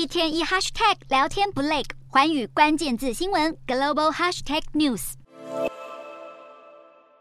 一天一 hashtag 聊天不累，环宇关键字新闻 global hashtag news。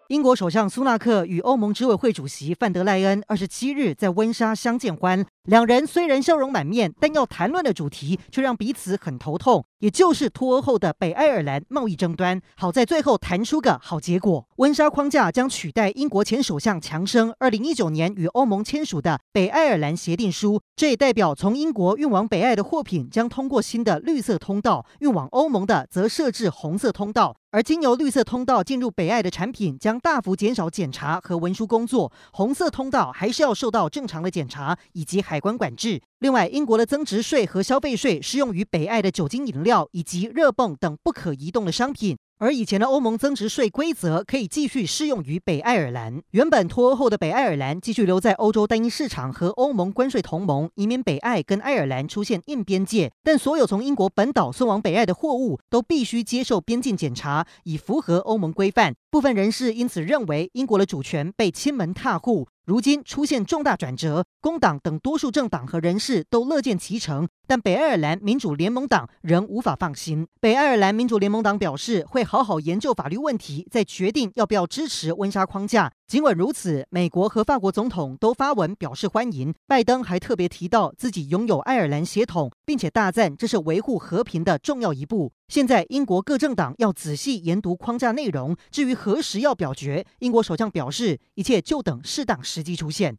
英国首相苏纳克与欧盟执委会主席范德赖恩二十七日在温莎相见欢，两人虽然笑容满面，但要谈论的主题却让彼此很头痛。也就是脱欧后的北爱尔兰贸易争端，好在最后谈出个好结果。温莎框架将取代英国前首相强生二零一九年与欧盟签署的北爱尔兰协定书，这也代表从英国运往北爱的货品将通过新的绿色通道，运往欧盟的则设置红色通道。而经由绿色通道进入北爱的产品将大幅减少检查和文书工作，红色通道还是要受到正常的检查以及海关管制。另外，英国的增值税和消费税适用于北爱的酒精饮料以及热泵等不可移动的商品。而以前的欧盟增值税规则可以继续适用于北爱尔兰。原本脱欧后的北爱尔兰继续留在欧洲单一市场和欧盟关税同盟，以免北爱跟爱尔兰出现硬边界。但所有从英国本岛送往北爱的货物都必须接受边境检查，以符合欧盟规范。部分人士因此认为英国的主权被亲门踏户。如今出现重大转折，工党等多数政党和人士都乐见其成，但北爱尔兰民主联盟党仍无法放心。北爱尔兰民主联盟党表示会好好研究法律问题，再决定要不要支持温莎框架。尽管如此，美国和法国总统都发文表示欢迎。拜登还特别提到自己拥有爱尔兰血统，并且大赞这是维护和平的重要一步。现在英国各政党要仔细研读框架内容，至于何时要表决，英国首相表示一切就等适当时机出现。